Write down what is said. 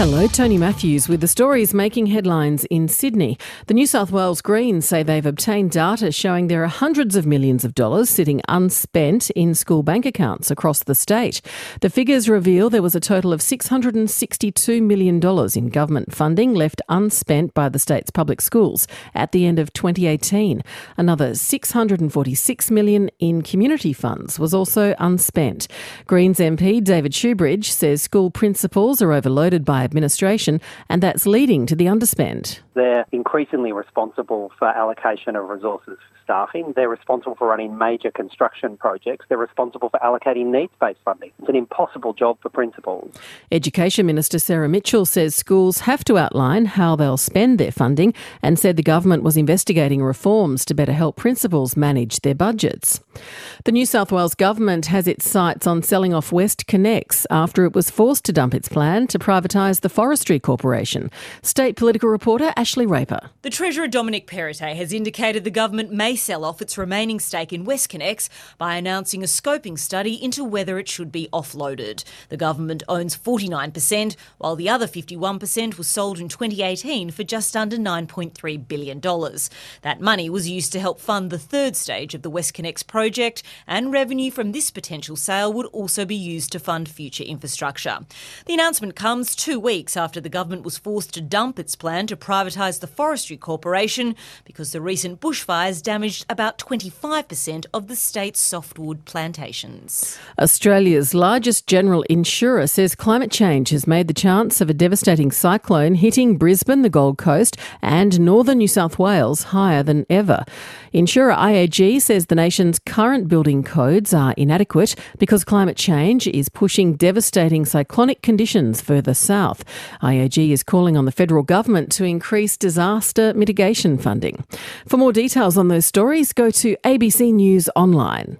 Hello, Tony Matthews with the stories making headlines in Sydney. The New South Wales Greens say they've obtained data showing there are hundreds of millions of dollars sitting unspent in school bank accounts across the state. The figures reveal there was a total of $662 million in government funding left unspent by the state's public schools at the end of 2018. Another 646 million in community funds was also unspent. Greens MP David Shoebridge says school principals are overloaded by administration, and that's leading to the underspend. They're increasingly responsible for allocation of resources for staffing. They're responsible for running major construction projects. They're responsible for allocating needs based funding. It's an impossible job for principals. Education Minister Sarah Mitchell says schools have to outline how they'll spend their funding and said the government was investigating reforms to better help principals manage their budgets. The New South Wales government has its sights on selling off WestConnex after it was forced to dump its plan to privatise the Forestry Corporation. State political reporter Ashley Raper. The Treasurer Dominic Perrottet has indicated the government may sell off its remaining stake in WestConnex by announcing a scoping study into whether it should be offloaded. The government owns 49%, while the other 51% was sold in 2018 for just under $9.3 billion. That money was used to help fund the third stage of the WestConnex project, and revenue from this potential sale would also be used to fund future infrastructure. The announcement comes two weeks after the government was forced to dump its plan to privatise the Forestry Corporation because the recent bushfires damaged about 25% of the state's softwood plantations. Australia's largest general insurer says climate change has made the chance of a devastating cyclone hitting Brisbane, the Gold Coast, and northern New South Wales higher than ever. Insurer IAG says the nation's current building codes are inadequate because climate change is pushing devastating cyclonic conditions further south. IAG is calling on the federal government to increase disaster mitigation funding. For more details on those stories, go to ABC News Online.